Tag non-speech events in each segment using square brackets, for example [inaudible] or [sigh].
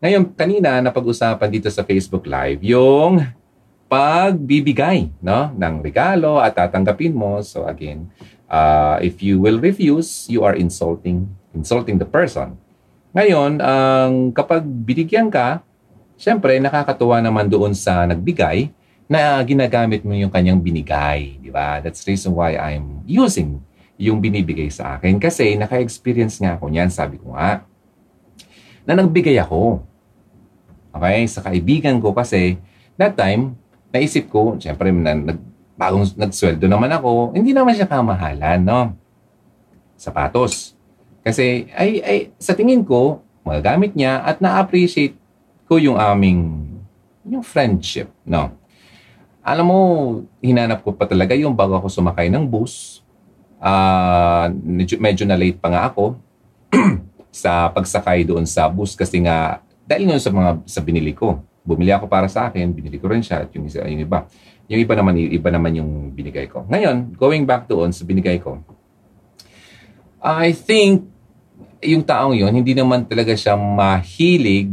Ngayon, kanina napag-usapan dito sa Facebook Live yung pagbibigay no, ng regalo at tatanggapin mo. So again, uh, if you will refuse, you are insulting insulting the person. Ngayon, ang kapag binigyan ka, syempre nakakatuwa naman doon sa nagbigay na ginagamit mo yung kanyang binigay, di ba? That's the reason why I'm using yung binibigay sa akin kasi naka-experience nga ako niyan, sabi ko nga, na nagbigay ako. Okay? Sa kaibigan ko kasi, that time, naisip ko, syempre, na, nag, bagong nagsweldo naman ako, hindi naman siya kamahalan, no? Sapatos. Kasi, ay, ay, sa tingin ko, magagamit niya at na-appreciate ko yung aming, yung friendship, no? Alam mo, hinanap ko pa talaga yung bago ako sumakay ng bus. Uh, medyo, medyo na late pa nga ako [clears throat] sa pagsakay doon sa bus kasi nga dahil nga sa mga sa binili ko. Bumili ako para sa akin, binili ko rin siya at yung, isa, yung iba. Yung iba naman, iba naman yung binigay ko. Ngayon, going back doon sa binigay ko, I think yung taong yon hindi naman talaga siya mahilig.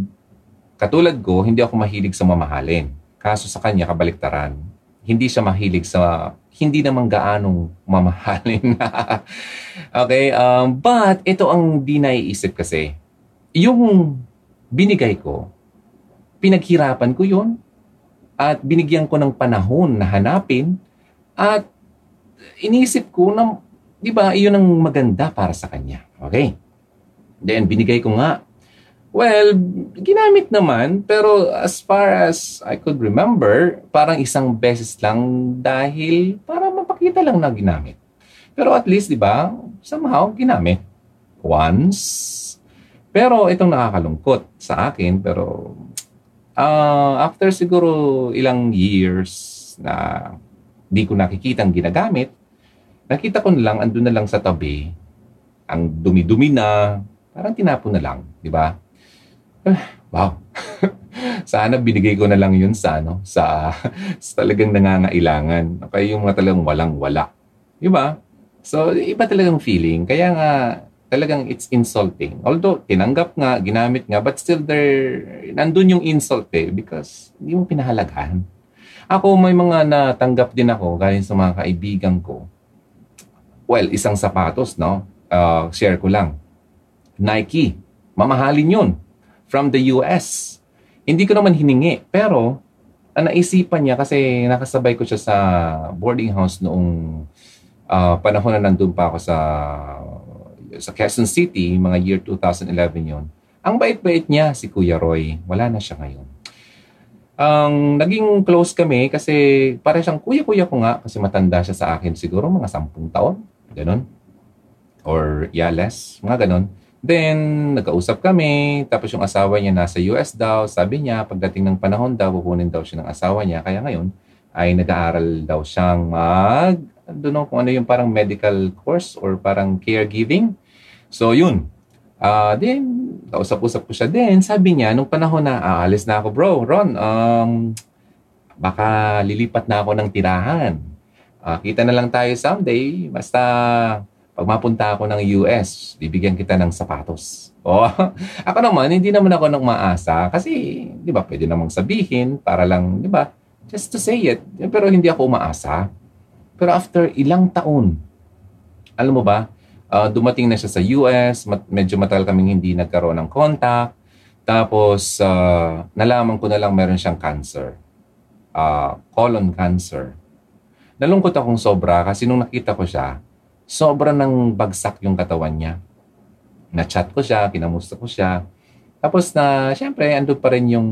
Katulad ko, hindi ako mahilig sa mamahalin. Kaso sa kanya, kabaliktaran. Hindi siya mahilig sa, hindi naman gaanong mamahalin. [laughs] okay, um, but ito ang di naiisip kasi. Yung binigay ko, pinaghirapan ko yon at binigyan ko ng panahon na hanapin at iniisip ko na, di ba, iyon ang maganda para sa kanya. Okay. Then, binigay ko nga. Well, ginamit naman, pero as far as I could remember, parang isang beses lang dahil para mapakita lang na ginamit. Pero at least, di ba, somehow ginamit. Once, pero itong nakakalungkot sa akin, pero uh, after siguro ilang years na di ko nakikitang ginagamit, nakita ko na lang, andun na lang sa tabi, ang dumi-dumi na, parang tinapon na lang, di ba? Uh, wow. [laughs] Sana binigay ko na lang yun sa, ano, sa, [laughs] sa talagang nangangailangan. Okay, yung mga talagang walang-wala. Di ba? So, iba talagang feeling. Kaya nga, talagang it's insulting. Although, tinanggap nga, ginamit nga, but still there, nandun yung insult eh, because hindi mo pinahalagahan. Ako, may mga natanggap din ako galing sa mga kaibigan ko. Well, isang sapatos, no? Uh, share ko lang. Nike. Mamahalin yun. From the US. Hindi ko naman hiningi. Pero, ang naisipan niya kasi nakasabay ko siya sa boarding house noong uh, panahon na nandun pa ako sa sa Quezon City, mga year 2011 yon. Ang bait-bait niya, si Kuya Roy. Wala na siya ngayon. Ang naging close kami kasi para siyang kuya-kuya ko nga kasi matanda siya sa akin siguro mga sampung taon. Ganon. Or yeah, less. Mga ganon. Then, nagkausap kami. Tapos yung asawa niya nasa US daw. Sabi niya, pagdating ng panahon daw, pupunin daw siya ng asawa niya. Kaya ngayon, ay nag-aaral daw siyang mag, I don't know kung ano yung parang medical course or parang caregiving. So, yun. Uh, then, kausap-usap ko siya din. Sabi niya, nung panahon na, aalis na ako, bro, Ron, um, baka lilipat na ako ng tirahan. Uh, kita na lang tayo someday. Basta, pag mapunta ako ng US, bibigyan kita ng sapatos. [laughs] Oh, ako naman, hindi naman ako nang maasa kasi, di ba, pwede namang sabihin para lang, di ba, just to say it. Pero hindi ako umaasa. Pero after ilang taon, alam mo ba, uh, dumating na siya sa US, mat- medyo matagal kaming hindi nagkaroon ng contact. Tapos, uh, nalaman ko na lang meron siyang cancer. Uh, colon cancer. Nalungkot akong sobra kasi nung nakita ko siya, sobra nang bagsak yung katawan niya. Na-chat ko siya, kinamusta ko siya. Tapos na, syempre, ando pa rin yung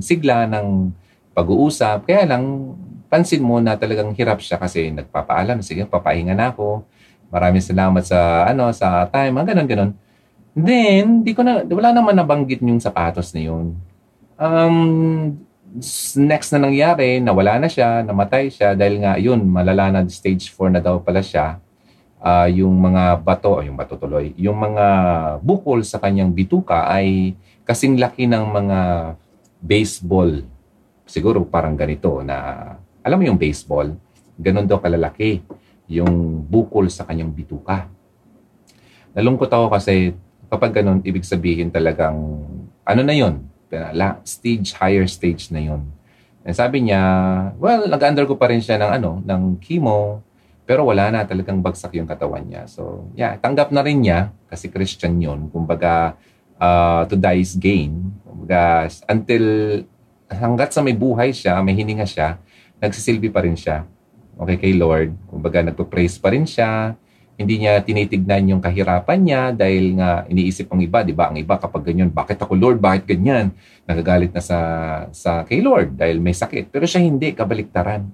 sigla ng pag-uusap. Kaya lang, pansin mo na talagang hirap siya kasi nagpapaalam, sige, papahinga na ako Maraming salamat sa ano sa time, mga ganun ganun. Then, di ko na wala naman nabanggit yung sapatos na yun. Um, next na nangyari, nawala na siya, namatay siya dahil nga yun, malala na stage 4 na daw pala siya. Uh, yung mga bato, oh, yung bato tuloy, yung mga bukol sa kanyang bituka ay kasing laki ng mga baseball. Siguro parang ganito na, alam mo yung baseball, ganun daw kalalaki yung bukol sa kanyang bituka. Nalungkot ako kasi kapag ganun, ibig sabihin talagang, ano na La, stage, higher stage na yun. And sabi niya, well, nag-undergo pa rin siya ng, ano, ng chemo, pero wala na talagang bagsak yung katawan niya. So, yeah, tanggap na rin niya kasi Christian yun. Kumbaga, uh, to die is gain. Kumbaga, until hanggat sa may buhay siya, may hininga siya, nagsisilbi pa rin siya. Okay, kay Lord. Kumbaga, nagpo-praise pa rin siya hindi niya tinitignan yung kahirapan niya dahil nga iniisip ang iba, 'di ba? Ang iba kapag ganyan, bakit ako Lord? Bakit ganyan? Nagagalit na sa sa kay Lord dahil may sakit. Pero siya hindi, kabaliktaran.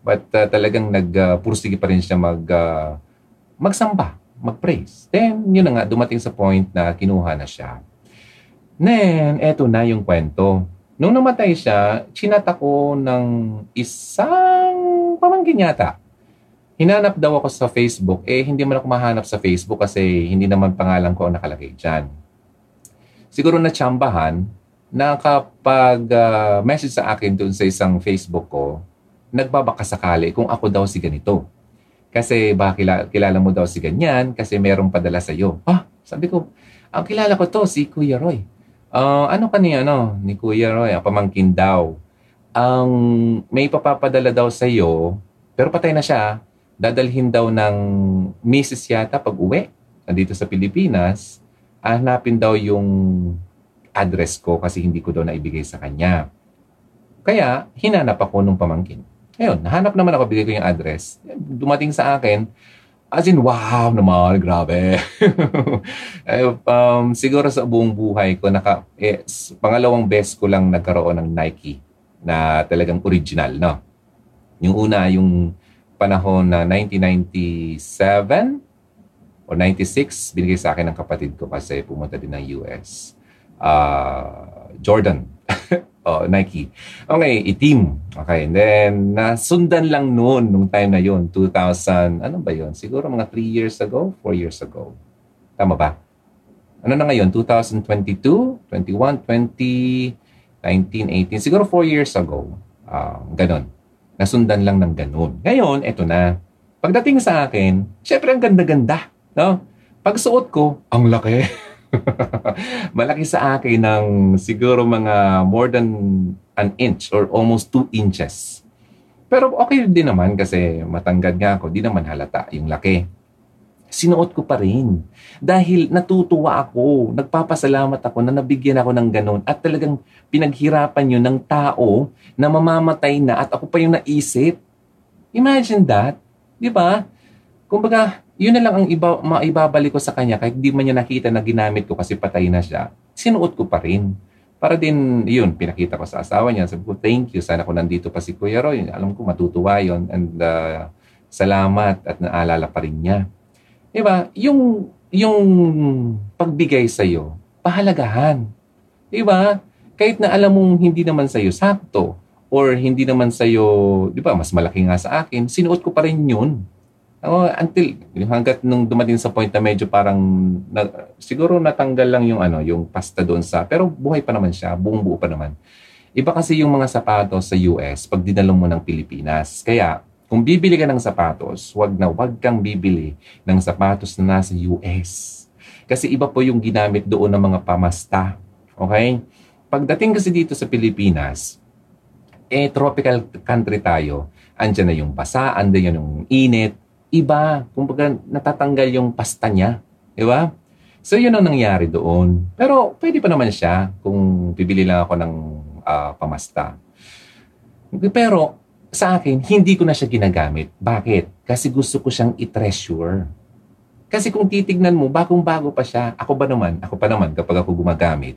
But uh, talagang nagpursige uh, pa rin siya mag uh, magsamba, magpraise. Then, yun na nga, dumating sa point na kinuha na siya. Then, eto na yung kwento. Nung namatay siya, chinat ako ng isang pamangkin yata hinanap daw ako sa Facebook, eh hindi man ako mahanap sa Facebook kasi hindi naman pangalan ko ang nakalagay dyan. Siguro na tsambahan na kapag uh, message sa akin dun sa isang Facebook ko, nagbabaka sakali kung ako daw si ganito. Kasi ba kilala, kilala mo daw si ganyan kasi merong padala sa iyo. Ah, sabi ko, ang kilala ko to si Kuya Roy. Uh, ano ka ni ano ni Kuya Roy, ang pamangkin daw. Ang may papapadala daw sa iyo, pero patay na siya dadalhin daw ng misis yata pag uwi dito sa Pilipinas, hanapin daw yung address ko kasi hindi ko daw naibigay sa kanya. Kaya, hinanap ako nung pamangkin. Ayun, nahanap naman ako, bigay ko yung address. Dumating sa akin, as in, wow naman, grabe. [laughs] um, siguro sa buong buhay ko, naka, eh, pangalawang best ko lang nagkaroon ng Nike na talagang original, no? Yung una, yung panahon na 1997 o 96, binigay sa akin ng kapatid ko kasi pumunta din ng US. Uh, ah, Jordan. [laughs] oh, Nike. Okay, itim. Okay, and then nasundan lang noon nung time na yon 2000, ano ba yon Siguro mga 3 years ago, 4 years ago. Tama ba? Ano na ngayon? 2022, 21, 20, 19, 18. Siguro 4 years ago. Uh, ganon. Nasundan lang ng ganun. Ngayon, eto na. Pagdating sa akin, syempre ang ganda-ganda. No? Pagsuot ko, ang laki. [laughs] Malaki sa akin ng siguro mga more than an inch or almost two inches. Pero okay din naman kasi matanggad nga ako, di naman halata yung laki sinuot ko pa rin. Dahil natutuwa ako, nagpapasalamat ako na nabigyan ako ng ganun at talagang pinaghirapan yun ng tao na mamamatay na at ako pa yung naisip. Imagine that. Di ba? Kumbaga, yun na lang ang iba, maibabalik ko sa kanya kahit di man niya nakita na ginamit ko kasi patay na siya. Sinuot ko pa rin. Para din, yun, pinakita ko sa asawa niya. Sabi ko, thank you. Sana ko nandito pa si Kuya Roy. Alam ko, matutuwa yun. And uh, salamat at naalala pa rin niya. Di ba? Yung, yung pagbigay sa'yo, pahalagahan. Di ba? Kahit na alam mong hindi naman sa'yo sakto, or hindi naman sa'yo, di ba, mas malaki nga sa akin, sinuot ko pa rin yun. Uh, until, hanggat nung dumating sa point na medyo parang, na, siguro natanggal lang yung ano, yung pasta doon sa, pero buhay pa naman siya, buong buo pa naman. Iba kasi yung mga sapatos sa US pag dinalo mo ng Pilipinas. Kaya, kung bibili ka ng sapatos, wag na wag kang bibili ng sapatos na nasa US. Kasi iba po yung ginamit doon ng mga pamasta. Okay? Pagdating kasi dito sa Pilipinas, eh tropical country tayo. Andiyan na yung basa, andiyan yung init. Iba, kumbaga natatanggal yung pasta niya. Di ba? So yun ang nangyari doon. Pero pwede pa naman siya kung bibili lang ako ng uh, pamasta. Pero sa akin, hindi ko na siya ginagamit. Bakit? Kasi gusto ko siyang i-treasure. Kasi kung titignan mo, bagong-bago pa siya. Ako ba naman, ako pa naman kapag ako gumagamit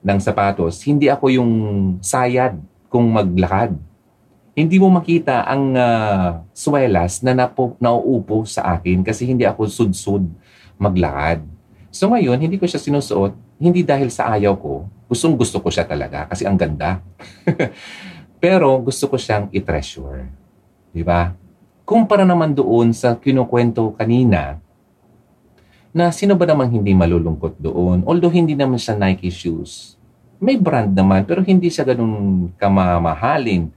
ng sapatos, hindi ako yung sayad kung maglakad. Hindi mo makita ang uh, swelas na napo, nauupo sa akin kasi hindi ako sudsud maglakad. So ngayon, hindi ko siya sinusuot, hindi dahil sa ayaw ko, gustong gusto ko siya talaga kasi ang ganda. [laughs] Pero gusto ko siyang i-treasure. Di ba? Kumpara naman doon sa kinukwento kanina, na sino ba namang hindi malulungkot doon? Although hindi naman siya Nike shoes. May brand naman, pero hindi siya ganun kamamahalin.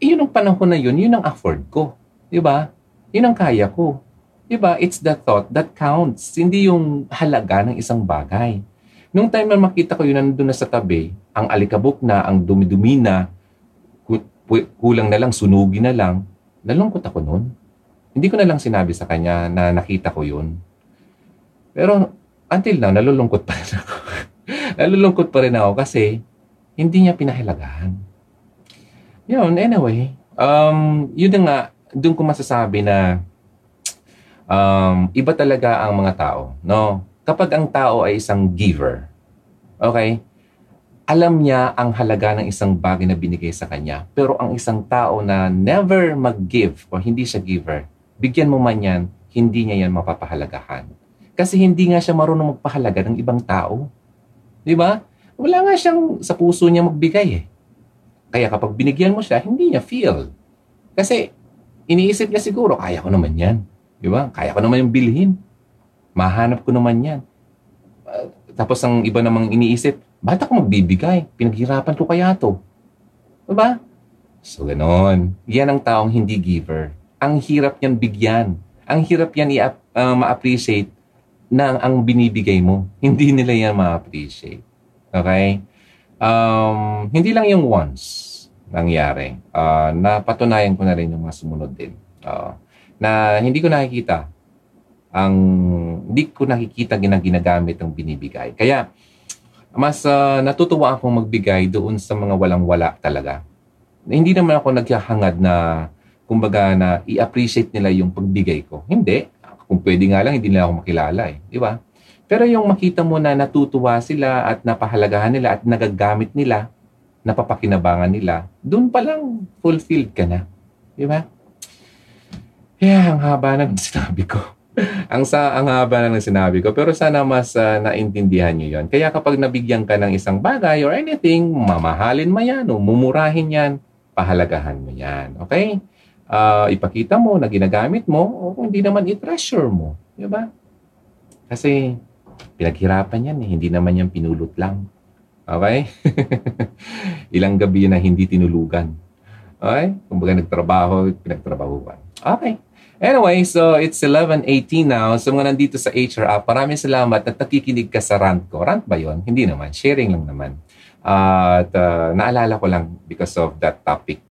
E yun ang panahon na yun, yun ang afford ko. Di ba? Yun ang kaya ko. Di ba? It's the thought that counts. Hindi yung halaga ng isang bagay. Nung time na makita ko yun, nandun na sa tabi, ang alikabok na, ang dumi-dumi na, kulang na lang, sunugin na lang, nalungkot ako noon. Hindi ko na lang sinabi sa kanya na nakita ko yun. Pero until now, nalulungkot pa rin ako. [laughs] nalulungkot pa rin ako kasi hindi niya pinahilagahan. Yun, anyway, um, yun na nga, doon ko masasabi na um, iba talaga ang mga tao. No? Kapag ang tao ay isang giver, okay, alam niya ang halaga ng isang bagay na binigay sa kanya. Pero ang isang tao na never mag-give o hindi siya giver, bigyan mo man yan, hindi niya yan mapapahalagahan. Kasi hindi nga siya marunong magpahalaga ng ibang tao. Di ba? Wala nga siyang sa puso niya magbigay eh. Kaya kapag binigyan mo siya, hindi niya feel. Kasi iniisip niya siguro, kaya ko naman yan. Di ba? Kaya ko naman yung bilhin. Mahanap ko naman yan. Uh, tapos ang iba namang iniisip, bakit ako magbibigay? Pinaghirapan ko kaya to. Di ba? So, ganon. Yan ang taong hindi giver. Ang hirap niyan bigyan. Ang hirap yan i- uh, ma-appreciate na ang binibigay mo. [laughs] Hindi nila yan ma-appreciate. Okay? Um, hindi lang yung once nangyari. Uh, napatunayan ko na rin yung mga sumunod din. Uh, na hindi ko nakikita ang hindi ko nakikita na ginagamit ang binibigay. Kaya mas uh, natutuwa akong magbigay doon sa mga walang-wala talaga. Hindi naman ako naghahangad na kumbaga na i-appreciate nila yung pagbigay ko. Hindi. Kung pwede nga lang, hindi nila ako makilala eh. Di ba? Pero yung makita mo na natutuwa sila at napahalagahan nila at nagagamit nila, napapakinabangan nila, doon pa lang fulfilled ka na. Di ba? Yeah, ang haba ng [laughs] sinabi ko. [laughs] ang sa ang haba ng sinabi ko. Pero sana mas uh, naintindihan niyo yon. Kaya kapag nabigyan ka ng isang bagay or anything, mamahalin mo yan o mumurahin yan, pahalagahan mo yan. Okay? uh, ipakita mo na ginagamit mo o kung hindi naman i-treasure mo. Di ba? Kasi pinaghirapan yan eh. Hindi naman yan pinulot lang. Okay? [laughs] Ilang gabi na hindi tinulugan. Okay? Kumbaga nagtrabaho, pinagtrabahuan. Okay. Anyway, so it's 11.18 now. So mga nandito sa HR app, maraming salamat at nakikinig ka sa rant ko. Rant ba yon? Hindi naman. Sharing lang naman. Uh, at uh, naalala ko lang because of that topic